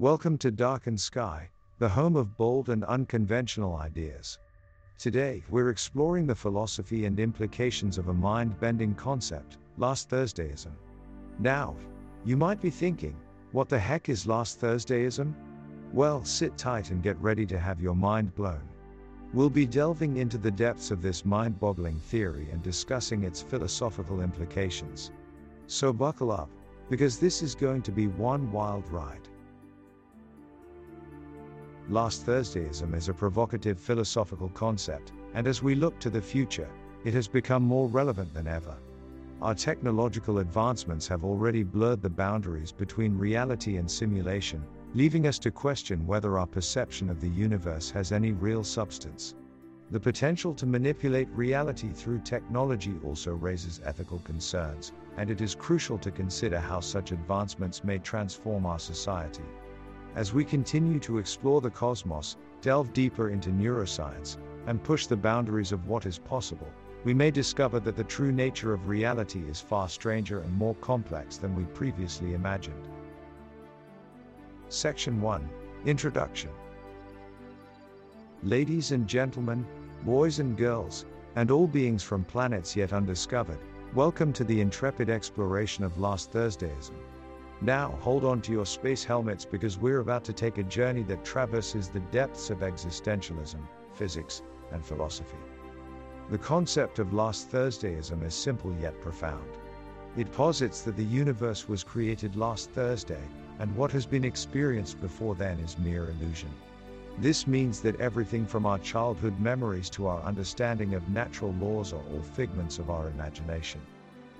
Welcome to Darkened Sky, the home of bold and unconventional ideas. Today, we're exploring the philosophy and implications of a mind bending concept, Last Thursdayism. Now, you might be thinking, what the heck is Last Thursdayism? Well, sit tight and get ready to have your mind blown. We'll be delving into the depths of this mind boggling theory and discussing its philosophical implications. So buckle up, because this is going to be one wild ride. Last Thursdayism is a provocative philosophical concept, and as we look to the future, it has become more relevant than ever. Our technological advancements have already blurred the boundaries between reality and simulation, leaving us to question whether our perception of the universe has any real substance. The potential to manipulate reality through technology also raises ethical concerns, and it is crucial to consider how such advancements may transform our society. As we continue to explore the cosmos, delve deeper into neuroscience, and push the boundaries of what is possible, we may discover that the true nature of reality is far stranger and more complex than we previously imagined. Section 1 Introduction Ladies and gentlemen, boys and girls, and all beings from planets yet undiscovered, welcome to the intrepid exploration of Last Thursdayism. Now, hold on to your space helmets because we're about to take a journey that traverses the depths of existentialism, physics, and philosophy. The concept of Last Thursdayism is simple yet profound. It posits that the universe was created last Thursday, and what has been experienced before then is mere illusion. This means that everything from our childhood memories to our understanding of natural laws are all figments of our imagination.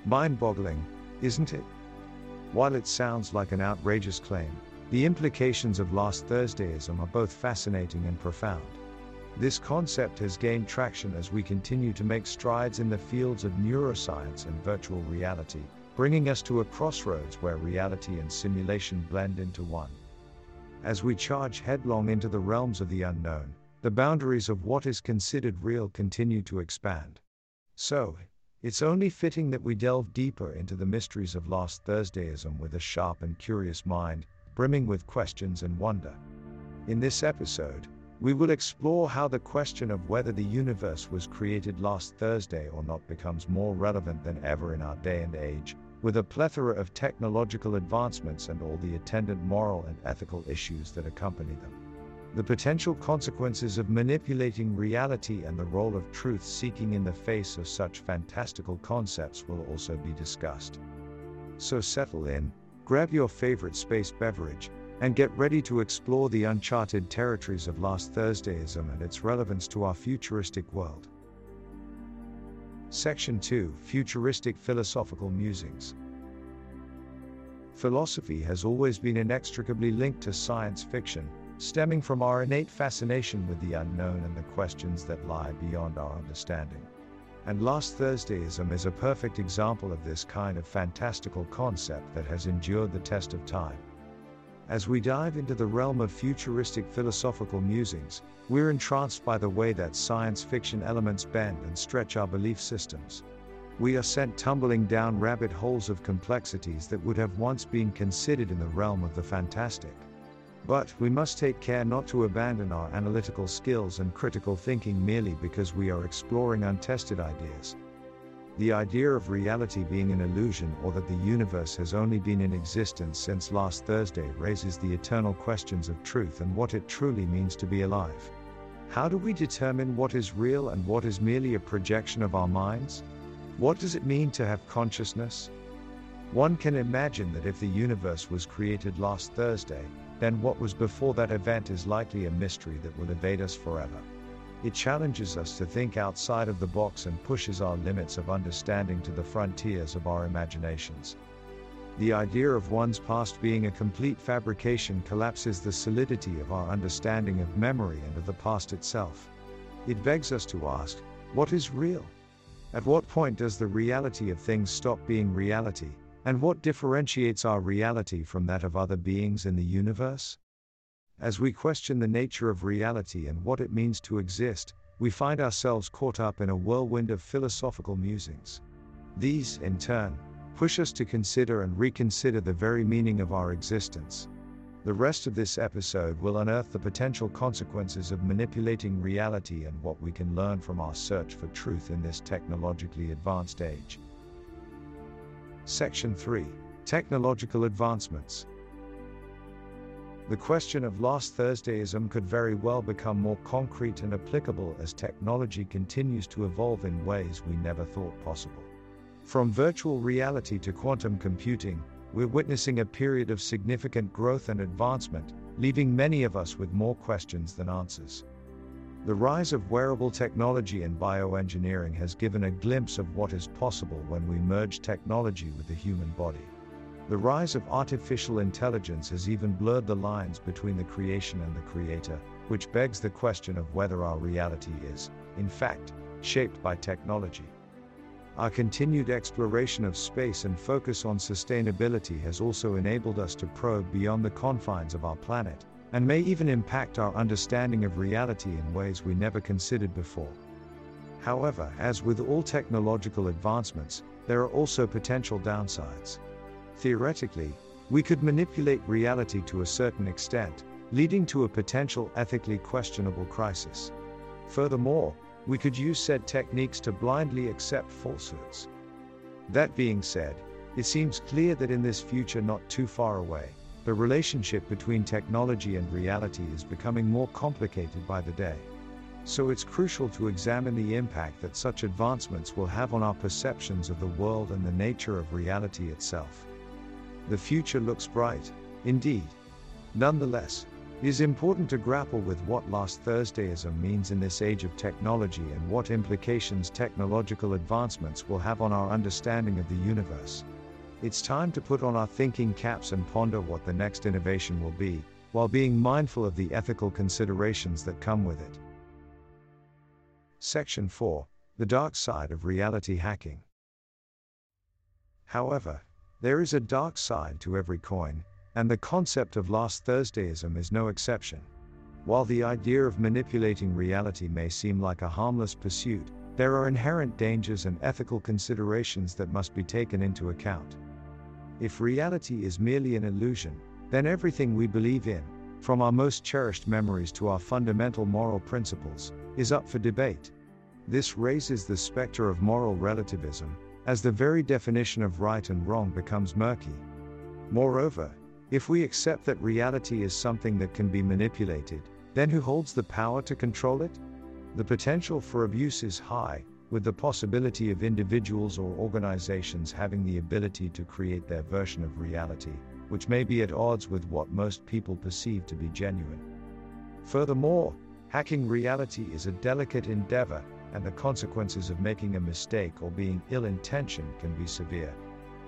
Mind boggling, isn't it? While it sounds like an outrageous claim, the implications of last Thursdayism are both fascinating and profound. This concept has gained traction as we continue to make strides in the fields of neuroscience and virtual reality, bringing us to a crossroads where reality and simulation blend into one. As we charge headlong into the realms of the unknown, the boundaries of what is considered real continue to expand. So, it's only fitting that we delve deeper into the mysteries of Last Thursdayism with a sharp and curious mind, brimming with questions and wonder. In this episode, we will explore how the question of whether the universe was created last Thursday or not becomes more relevant than ever in our day and age, with a plethora of technological advancements and all the attendant moral and ethical issues that accompany them. The potential consequences of manipulating reality and the role of truth seeking in the face of such fantastical concepts will also be discussed. So settle in, grab your favorite space beverage, and get ready to explore the uncharted territories of last Thursdayism and its relevance to our futuristic world. Section 2 Futuristic Philosophical Musings Philosophy has always been inextricably linked to science fiction, stemming from our innate fascination with the unknown and the questions that lie beyond our understanding. And Last Thursdayism is a perfect example of this kind of fantastical concept that has endured the test of time. As we dive into the realm of futuristic philosophical musings, we're entranced by the way that science fiction elements bend and stretch our belief systems. We are sent tumbling down rabbit holes of complexities that would have once been considered in the realm of the fantastic. But we must take care not to abandon our analytical skills and critical thinking merely because we are exploring untested ideas. The idea of reality being an illusion or that the universe has only been in existence since last Thursday raises the eternal questions of truth and what it truly means to be alive. How do we determine what is real and what is merely a projection of our minds? What does it mean to have consciousness? One can imagine that if the universe was created last Thursday, then what was before that event is likely a mystery that will evade us forever. It challenges us to think outside of the box and pushes our limits of understanding to the frontiers of our imaginations. The idea of one's past being a complete fabrication collapses the solidity of our understanding of memory and of the past itself. It begs us to ask what is real? At what point does the reality of things stop being reality, and what differentiates our reality from that of other beings in the universe? As we question the nature of reality and what it means to exist, we find ourselves caught up in a whirlwind of philosophical musings. These, in turn, push us to consider and reconsider the very meaning of our existence. The rest of this episode will unearth the potential consequences of manipulating reality and what we can learn from our search for truth in this technologically advanced age. Section 3 Technological Advancements The question of last Thursdayism could very well become more concrete and applicable as technology continues to evolve in ways we never thought possible. From virtual reality to quantum computing, we're witnessing a period of significant growth and advancement, leaving many of us with more questions than answers. The rise of wearable technology and bioengineering has given a glimpse of what is possible when we merge technology with the human body. The rise of artificial intelligence has even blurred the lines between the creation and the creator, which begs the question of whether our reality is, in fact, shaped by technology. Our continued exploration of space and focus on sustainability has also enabled us to probe beyond the confines of our planet, and may even impact our understanding of reality in ways we never considered before. However, as with all technological advancements, there are also potential downsides. Theoretically, we could manipulate reality to a certain extent, leading to a potential ethically questionable crisis. Furthermore, we could use said techniques to blindly accept falsehoods. That being said, it seems clear that in this future not too far away, the relationship between technology and reality is becoming more complicated by the day. So it's crucial to examine the impact that such advancements will have on our perceptions of the world and the nature of reality itself. The future looks bright, indeed. Nonetheless, it is important to grapple with what last Thursdayism means in this age of technology and what implications technological advancements will have on our understanding of the universe. It's time to put on our thinking caps and ponder what the next innovation will be, while being mindful of the ethical considerations that come with it. Section 4 The Dark Side of Reality Hacking. However, there is a dark side to every coin, and the concept of last Thursdayism is no exception. While the idea of manipulating reality may seem like a harmless pursuit, there are inherent dangers and ethical considerations that must be taken into account. If reality is merely an illusion, then everything we believe in, from our most cherished memories to our fundamental moral principles, is up for debate. This raises the specter of moral relativism, as the very definition of right and wrong becomes murky. Moreover, if we accept that reality is something that can be manipulated, then who holds the power to control it? The potential for abuse is high, with the possibility of individuals or organizations having the ability to create their version of reality, which may be at odds with what most people perceive to be genuine. Furthermore, hacking reality is a delicate endeavor, and the consequences of making a mistake or being ill intentioned can be severe.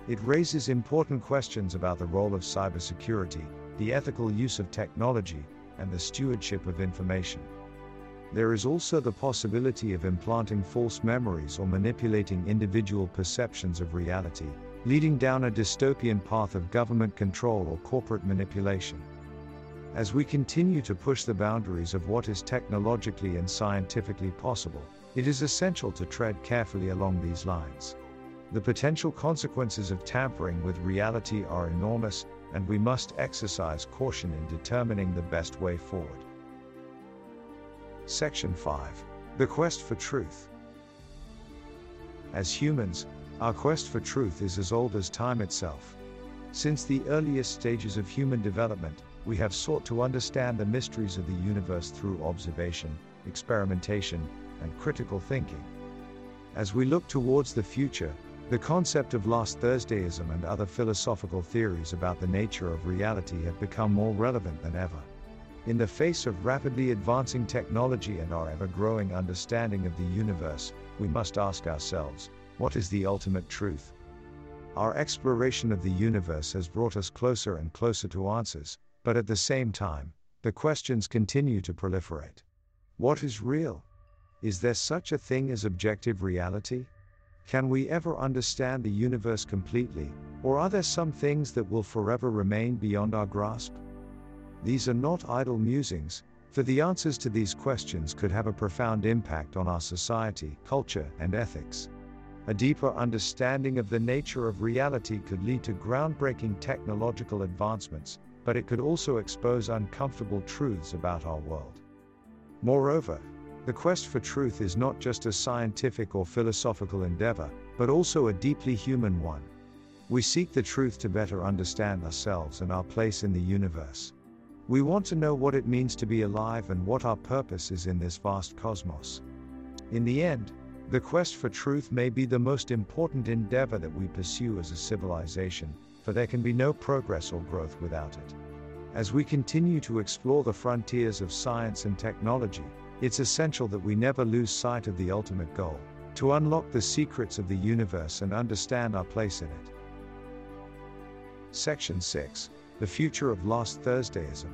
It raises important questions about the role of cybersecurity, the ethical use of technology, and the stewardship of information. There is also the possibility of implanting false memories or manipulating individual perceptions of reality, leading down a dystopian path of government control or corporate manipulation. As we continue to push the boundaries of what is technologically and scientifically possible, it is essential to tread carefully along these lines. The potential consequences of tampering with reality are enormous, and we must exercise caution in determining the best way forward. Section 5 The Quest for Truth. As humans, our quest for truth is as old as time itself. Since the earliest stages of human development, we have sought to understand the mysteries of the universe through observation, experimentation, and critical thinking. As we look towards the future, the concept of last Thursdayism and other philosophical theories about the nature of reality have become more relevant than ever. In the face of rapidly advancing technology and our ever growing understanding of the universe, we must ask ourselves what is the ultimate truth? Our exploration of the universe has brought us closer and closer to answers, but at the same time, the questions continue to proliferate. What is real? Is there such a thing as objective reality? Can we ever understand the universe completely, or are there some things that will forever remain beyond our grasp? These are not idle musings, for the answers to these questions could have a profound impact on our society, culture, and ethics. A deeper understanding of the nature of reality could lead to groundbreaking technological advancements, but it could also expose uncomfortable truths about our world. Moreover, the quest for truth is not just a scientific or philosophical endeavor, but also a deeply human one. We seek the truth to better understand ourselves and our place in the universe. We want to know what it means to be alive and what our purpose is in this vast cosmos. In the end, the quest for truth may be the most important endeavor that we pursue as a civilization, for there can be no progress or growth without it. As we continue to explore the frontiers of science and technology, it's essential that we never lose sight of the ultimate goal to unlock the secrets of the universe and understand our place in it. Section 6 The Future of Last Thursdayism.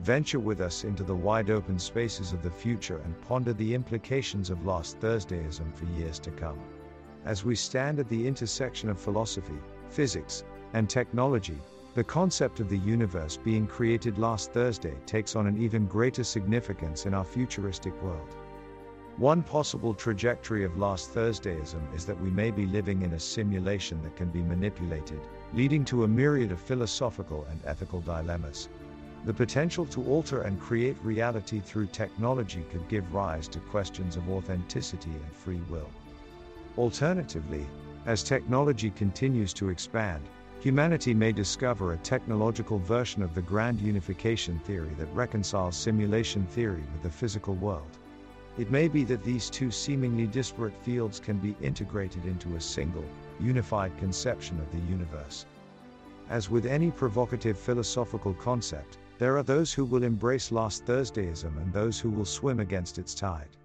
Venture with us into the wide open spaces of the future and ponder the implications of Last Thursdayism for years to come. As we stand at the intersection of philosophy, physics, and technology, the concept of the universe being created last Thursday takes on an even greater significance in our futuristic world. One possible trajectory of last Thursdayism is that we may be living in a simulation that can be manipulated, leading to a myriad of philosophical and ethical dilemmas. The potential to alter and create reality through technology could give rise to questions of authenticity and free will. Alternatively, as technology continues to expand, humanity may discover a technological version of the grand unification theory that reconciles simulation theory with the physical world. It may be that these two seemingly disparate fields can be integrated into a single, unified conception of the universe. As with any provocative philosophical concept, there are those who will embrace last Thursdayism and those who will swim against its tide.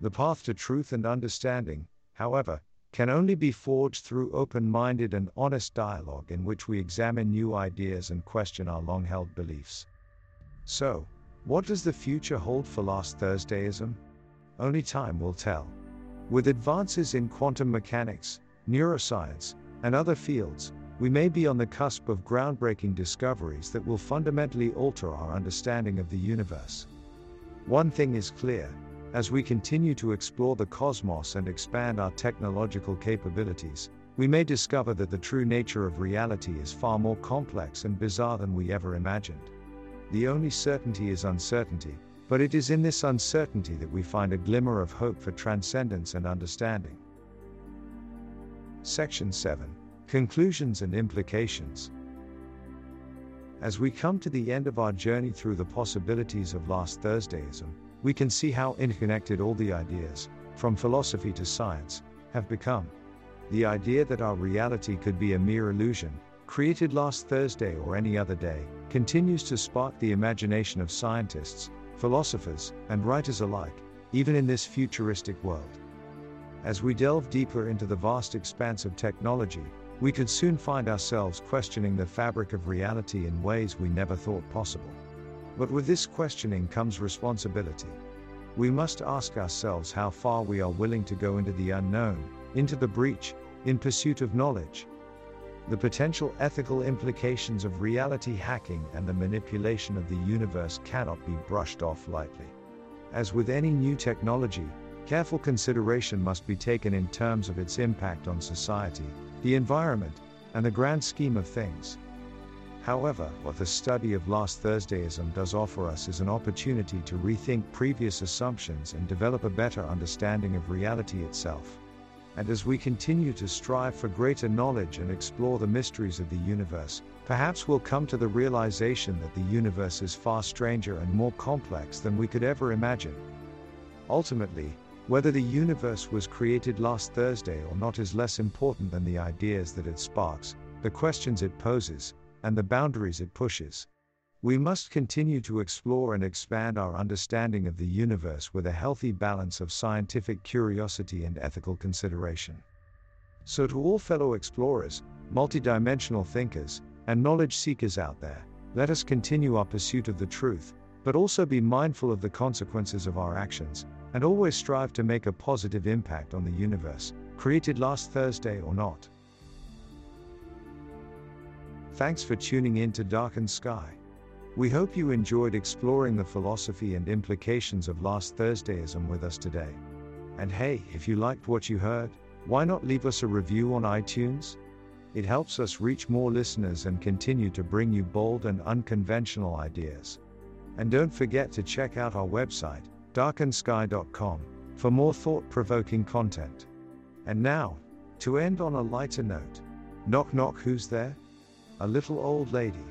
The path to truth and understanding, however, can only be forged through open minded and honest dialogue in which we examine new ideas and question our long held beliefs. So, what does the future hold for last Thursdayism? Only time will tell. With advances in quantum mechanics, neuroscience, and other fields, we may be on the cusp of groundbreaking discoveries that will fundamentally alter our understanding of the universe. One thing is clear as we continue to explore the cosmos and expand our technological capabilities, we may discover that the true nature of reality is far more complex and bizarre than we ever imagined. The only certainty is uncertainty, but it is in this uncertainty that we find a glimmer of hope for transcendence and understanding. Section 7 Conclusions and Implications. As we come to the end of our journey through the possibilities of last Thursdayism, we can see how interconnected all the ideas, from philosophy to science, have become. The idea that our reality could be a mere illusion, created last Thursday or any other day, continues to spark the imagination of scientists, philosophers, and writers alike, even in this futuristic world. As we delve deeper into the vast expanse of technology, we could soon find ourselves questioning the fabric of reality in ways we never thought possible. But with this questioning comes responsibility. We must ask ourselves how far we are willing to go into the unknown, into the breach, in pursuit of knowledge. The potential ethical implications of reality hacking and the manipulation of the universe cannot be brushed off lightly. As with any new technology, careful consideration must be taken in terms of its impact on society, the environment, and the grand scheme of things. However, what the study of last Thursdayism does offer us is an opportunity to rethink previous assumptions and develop a better understanding of reality itself. And as we continue to strive for greater knowledge and explore the mysteries of the universe, perhaps we'll come to the realization that the universe is far stranger and more complex than we could ever imagine. Ultimately, whether the universe was created last Thursday or not is less important than the ideas that it sparks, the questions it poses, and the boundaries it pushes. We must continue to explore and expand our understanding of the universe with a healthy balance of scientific curiosity and ethical consideration. So, to all fellow explorers, multidimensional thinkers, and knowledge seekers out there, let us continue our pursuit of the truth, but also be mindful of the consequences of our actions, and always strive to make a positive impact on the universe, created last Thursday or not. Thanks for tuning in to Darkened Sky. We hope you enjoyed exploring the philosophy and implications of last Thursdayism with us today. And hey, if you liked what you heard, why not leave us a review on iTunes? It helps us reach more listeners and continue to bring you bold and unconventional ideas. And don't forget to check out our website, darkensky.com, for more thought provoking content. And now, to end on a lighter note knock knock, who's there? A little old lady.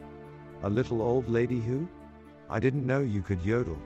A little old lady who? I didn't know you could yodel.